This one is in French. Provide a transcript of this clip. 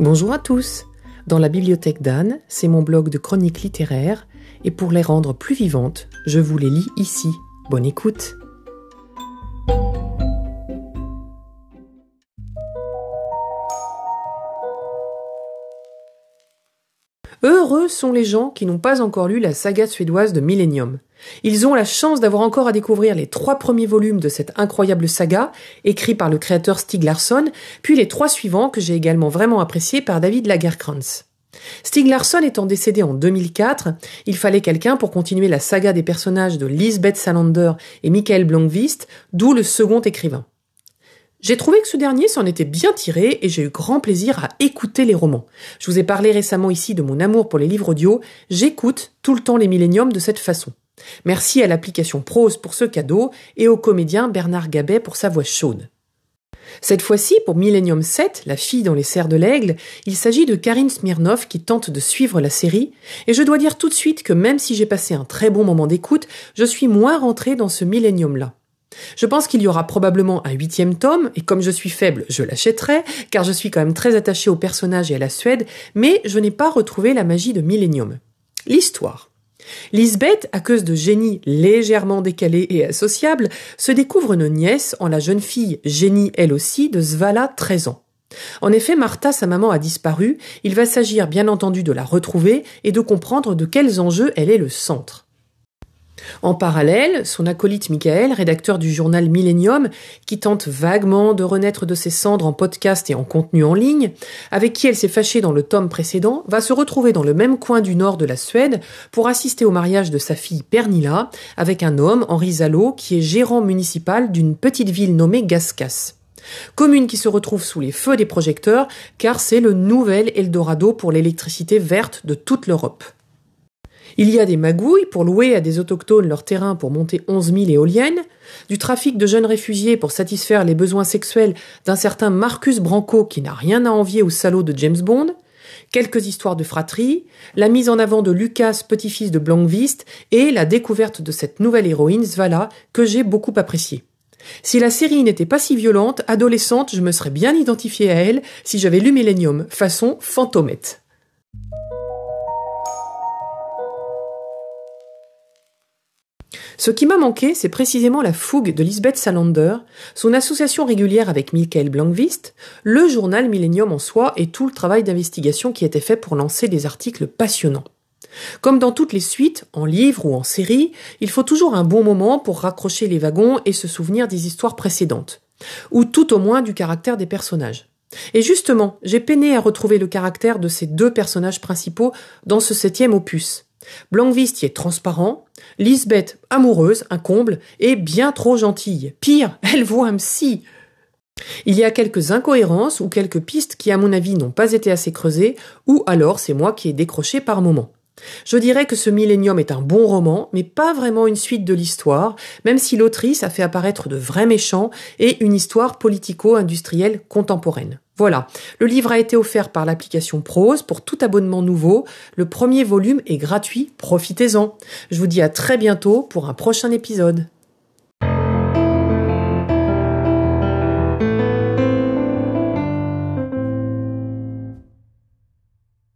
Bonjour à tous. Dans la bibliothèque d'Anne, c'est mon blog de chroniques littéraires, et pour les rendre plus vivantes, je vous les lis ici. Bonne écoute. Heureux sont les gens qui n'ont pas encore lu la saga suédoise de Millennium. Ils ont la chance d'avoir encore à découvrir les trois premiers volumes de cette incroyable saga, écrits par le créateur Stig Larsson, puis les trois suivants que j'ai également vraiment appréciés par David Lagerkrantz. Stig Larsson étant décédé en 2004, il fallait quelqu'un pour continuer la saga des personnages de Lisbeth Salander et Michael Blomqvist, d'où le second écrivain. J'ai trouvé que ce dernier s'en était bien tiré et j'ai eu grand plaisir à écouter les romans. Je vous ai parlé récemment ici de mon amour pour les livres audio, j'écoute tout le temps les milléniums de cette façon. Merci à l'application Prose pour ce cadeau et au comédien Bernard Gabet pour sa voix chaude. Cette fois-ci, pour Millennium 7, la fille dans les serres de l'aigle, il s'agit de Karine Smirnov qui tente de suivre la série, et je dois dire tout de suite que même si j'ai passé un très bon moment d'écoute, je suis moins rentrée dans ce Millennium-là. Je pense qu'il y aura probablement un huitième tome, et comme je suis faible, je l'achèterai, car je suis quand même très attachée au personnage et à la Suède, mais je n'ai pas retrouvé la magie de Millennium. L'histoire. Lisbeth, cause de génie légèrement décalé et associable, se découvre une nièce en la jeune fille, génie elle aussi, de Svala, 13 ans. En effet, Martha, sa maman, a disparu, il va s'agir bien entendu de la retrouver et de comprendre de quels enjeux elle est le centre. En parallèle, son acolyte Michael, rédacteur du journal Millennium, qui tente vaguement de renaître de ses cendres en podcast et en contenu en ligne, avec qui elle s'est fâchée dans le tome précédent, va se retrouver dans le même coin du nord de la Suède pour assister au mariage de sa fille Pernilla avec un homme, Henri Zalo, qui est gérant municipal d'une petite ville nommée Gaskas. Commune qui se retrouve sous les feux des projecteurs car c'est le nouvel Eldorado pour l'électricité verte de toute l'Europe. Il y a des magouilles pour louer à des autochtones leur terrain pour monter 11 000 éoliennes, du trafic de jeunes réfugiés pour satisfaire les besoins sexuels d'un certain Marcus Branco qui n'a rien à envier au salaud de James Bond, quelques histoires de fratrie, la mise en avant de Lucas, petit-fils de Blankvist, et la découverte de cette nouvelle héroïne, Svala, que j'ai beaucoup appréciée. Si la série n'était pas si violente, adolescente, je me serais bien identifiée à elle si j'avais lu Millennium, façon fantomette. Ce qui m'a manqué, c'est précisément la fougue de Lisbeth Salander, son association régulière avec Michael Blankvist, le journal Millennium en soi et tout le travail d'investigation qui était fait pour lancer des articles passionnants. Comme dans toutes les suites, en livre ou en série, il faut toujours un bon moment pour raccrocher les wagons et se souvenir des histoires précédentes, ou tout au moins du caractère des personnages. Et justement, j'ai peiné à retrouver le caractère de ces deux personnages principaux dans ce septième opus. Blankvist y est transparent, Lisbeth amoureuse, un comble, et bien trop gentille. Pire, elle voit un psy. Il y a quelques incohérences ou quelques pistes qui, à mon avis, n'ont pas été assez creusées, ou alors c'est moi qui ai décroché par moments. Je dirais que ce Millennium est un bon roman, mais pas vraiment une suite de l'histoire, même si l'autrice a fait apparaître de vrais méchants et une histoire politico-industrielle contemporaine. Voilà, le livre a été offert par l'application Prose pour tout abonnement nouveau. Le premier volume est gratuit, profitez-en. Je vous dis à très bientôt pour un prochain épisode.